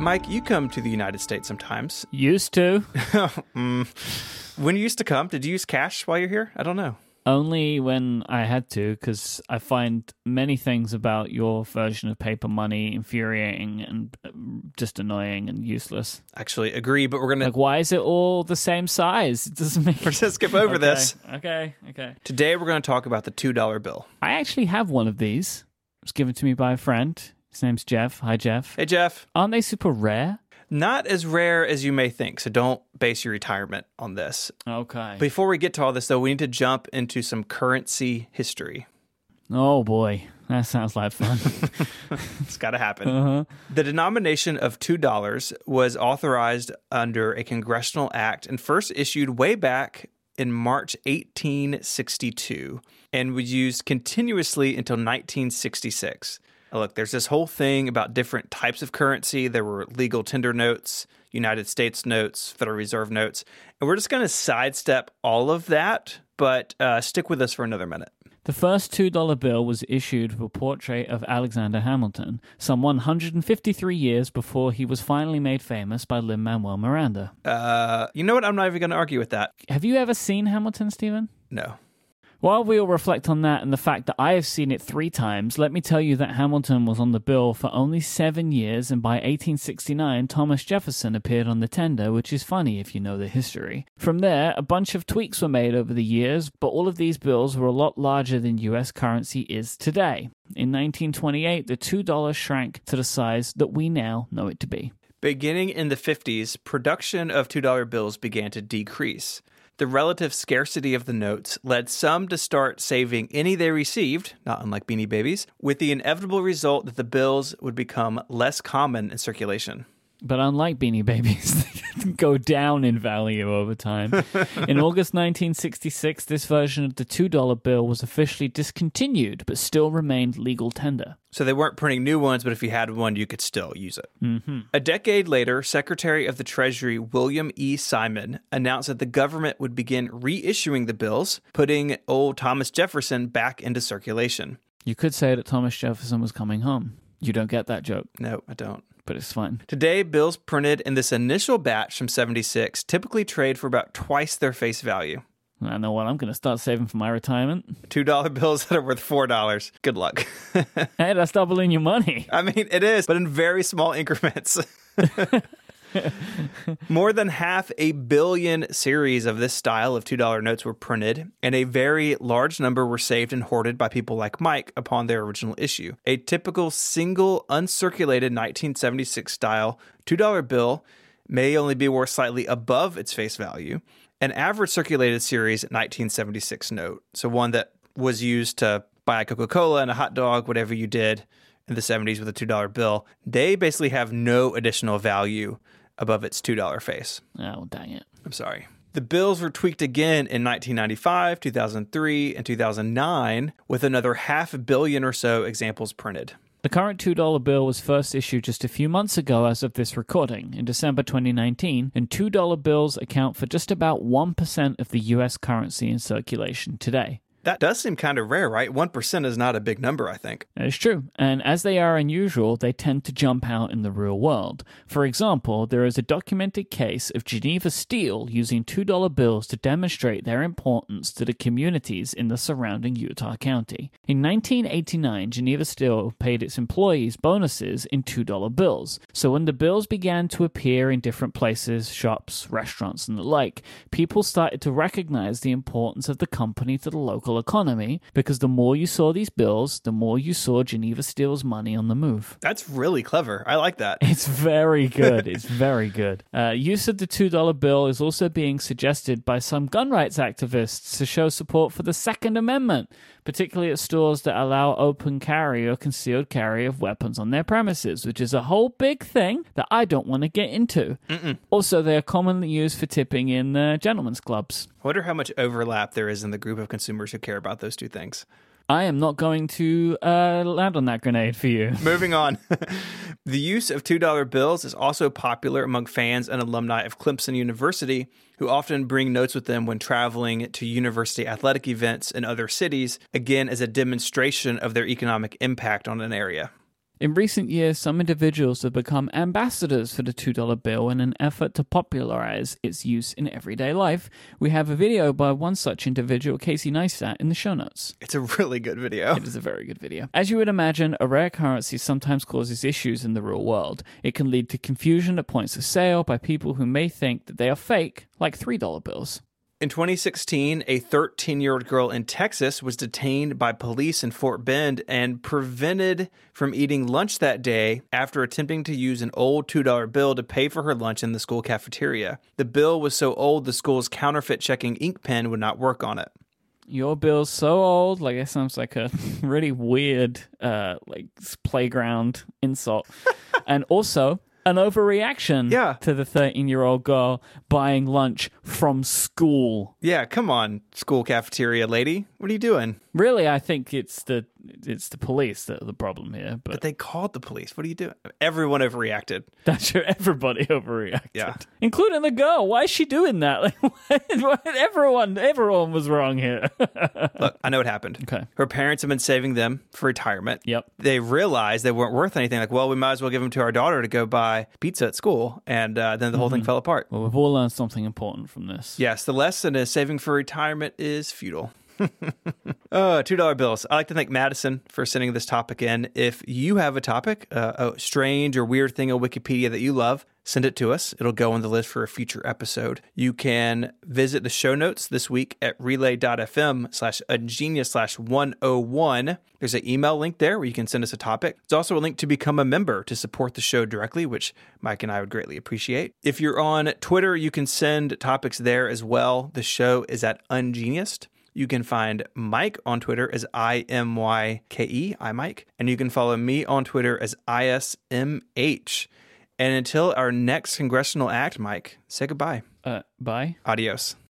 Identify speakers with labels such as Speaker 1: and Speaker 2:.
Speaker 1: Myke, you come to the United States sometimes.
Speaker 2: Used to.
Speaker 1: Mm. When you used to come, did you use cash while you're here? I don't know.
Speaker 2: Only when I had to, because I find many things about your version of paper money infuriating and uh, just annoying and useless.
Speaker 1: Actually, agree, but we're gonna
Speaker 2: Like, why is it all the same size? It doesn't make
Speaker 1: we're gonna skip over
Speaker 2: Okay,
Speaker 1: this.
Speaker 2: Okay, okay.
Speaker 1: Today, we're gonna talk about the two dollar bill.
Speaker 2: I actually have one of these. It was given to me by a friend. His name's Jeff. Hi, Jeff.
Speaker 1: Hey, Jeff.
Speaker 2: Aren't they super rare?
Speaker 1: Not as rare as you may think, so don't base your retirement on this.
Speaker 2: Okay.
Speaker 1: Before we get to all this, though, we need to jump into some currency history.
Speaker 2: oh boy, that sounds like fun.
Speaker 1: It's got to happen.
Speaker 2: uh-huh.
Speaker 1: The denomination of $2 was authorized under a congressional act and first issued way back in March 1862 and was used continuously until 1966. Now, Look, there's this whole thing about different types of currency. There were legal tender notes, United States notes, Federal Reserve notes, and we're just going to sidestep all of that, but uh, stick with us for another minute.
Speaker 2: The first $2 bill was issued with a portrait of Alexander Hamilton, some 153 years before he was finally made famous by Lin Manuel Miranda.
Speaker 1: Uh, you know what? I'm not even going to argue with that.
Speaker 2: Have you ever seen Hamilton, Stephen?
Speaker 1: No.
Speaker 2: While we all reflect on that and the fact that I have seen it three times, let me tell you that Hamilton was on the bill for only seven years, and by 1869, Thomas Jefferson appeared on the tender, which is funny if you know the history. From there, a bunch of tweaks were made over the years, but all of these bills were a lot larger than US currency is today. In 1928, the $2 shrank to the size that we now know it to be.
Speaker 1: Beginning in the 50s, production of $2 bills began to decrease. The relative scarcity of the notes led some to start saving any they received, not unlike Beanie Babies, with the inevitable result that the bills would become less common in circulation.
Speaker 2: But unlike Beanie Babies, they go down in value over time. in August 1966, this version of the $2 bill was officially discontinued, but still remained legal tender.
Speaker 1: So they weren't printing new ones, but if you had one, you could still use it. Mm-hmm. A decade later, Secretary of the Treasury William E. Simon announced that the government would begin reissuing the bills, putting old Thomas Jefferson back into circulation.
Speaker 2: You could say that Thomas Jefferson was coming home. You don't get that joke,
Speaker 1: No, I don't.
Speaker 2: But it's fine.
Speaker 1: Today, bills printed in this initial batch from 76 typically trade for about twice their face value.
Speaker 2: I know what I'm going to start saving for my retirement.
Speaker 1: $2 bills that are worth $4. Good luck.
Speaker 2: Hey, that's doubling your money.
Speaker 1: I mean, it is, but in very small increments. More than half a billion series of this style of $2 notes were printed, and a very large number were saved and hoarded by people like Myke upon their original issue. A typical single uncirculated 1976 style $2 bill may only be worth slightly above its face value. An average circulated series 1976 note, so one that was used to buy a Coca Cola and a hot dog, whatever you did in the 70s with a $2 bill, they basically have no additional value above its $2 face.
Speaker 2: Oh, dang it.
Speaker 1: I'm sorry. The bills were tweaked again in 1995, 2003, and 2009, with another half a billion or so examples printed.
Speaker 2: The current $2 bill was first issued just a few months ago as of this recording, in December 2019, and $2 bills account for just about 1% of the US currency in circulation today.
Speaker 1: That does seem kind of rare, right? 1% is not a big number, I think.
Speaker 2: It's true, and as they are unusual, they tend to jump out in the real world. For example, there is a documented case of Geneva Steel using $2 bills to demonstrate their importance to the communities in the surrounding Utah County. In 1989, Geneva Steel paid its employees bonuses in $2 bills, so when the bills began to appear in different places, shops, restaurants, and the like, people started to recognize the importance of the company to the local economy because the more you saw these bills, the more you saw Geneva Steel's money on the move.
Speaker 1: That's really clever. I like that.
Speaker 2: It's very good. It's very good. Uh, use of the $2 bill is also being suggested by some gun rights activists to show support for the Second Amendment, particularly at stores that allow open carry or concealed carry of weapons on their premises, which is a whole big thing that I don't want to get into. Also, they are commonly used for tipping in uh, gentlemen's clubs.
Speaker 1: I wonder how much overlap there is in the group of consumers who care about those two things.
Speaker 2: I am not going to uh, land on that grenade for you.
Speaker 1: Moving on. the use of $2 bills is also popular among fans and alumni of Clemson University, who often bring notes with them when traveling to university athletic events in other cities, again, as a demonstration of their economic impact on an area.
Speaker 2: In recent years, some individuals have become ambassadors for the $2 bill in an effort to popularize its use in everyday life. We have a video by one such individual, Casey Neistat, in the show notes.
Speaker 1: It's a really good video.
Speaker 2: It is a very good video. As you would imagine, a rare currency sometimes causes issues in the real world. It can lead to confusion at points of sale by people who may think that they are fake, like $3 bills.
Speaker 1: In 2016, a 13 year old girl in Texas was detained by police in Fort Bend and prevented from eating lunch that day after attempting to use an old $2 bill to pay for her lunch in the school cafeteria. The bill was so old the school's counterfeit checking ink pen would not work on it.
Speaker 2: Your bill's so old, like it sounds like a really weird, uh, like playground insult. and also, an overreaction
Speaker 1: Yeah.
Speaker 2: to the 13 year old girl buying lunch from school.
Speaker 1: Yeah, come on, school cafeteria lady. What are you doing?
Speaker 2: Really, I think it's the it's the police that are the problem here. But
Speaker 1: But they called the police. What are you doing? Everyone overreacted.
Speaker 2: that's sure everybody overreacted,
Speaker 1: Yeah.
Speaker 2: including the girl. Why is she doing that? Like, what- everyone, everyone was wrong here.
Speaker 1: Look, I know what happened.
Speaker 2: Okay.
Speaker 1: Her parents have been saving them for retirement.
Speaker 2: Yep.
Speaker 1: They realized they weren't worth anything. Like, well, we might as well give them to our daughter to go buy pizza at school. And uh, then the whole thing fell apart.
Speaker 2: well, we've all learned something important from this.
Speaker 1: Yes, the lesson is saving for retirement is futile. Two dollar bills. I'd like to thank Madison for sending this topic in. If you have a topic, uh, a strange or weird thing on Wikipedia that you love, send it to us. It'll go on the list for a future episode. You can visit the show notes this week at relay.fm slash ungeniused slash 101. There's an email link there where you can send us a topic. There's also a link to become a member to support the show directly, which Myke and I would greatly appreciate. If you're on Twitter, you can send topics there as well. The show is at Ungeniused. You can find Myke on Twitter as I M Y K E, I Myke, and you can follow me on Twitter as ISMH. And until our next congressional act, Myke, say goodbye.
Speaker 2: Uh, bye.
Speaker 1: Adios.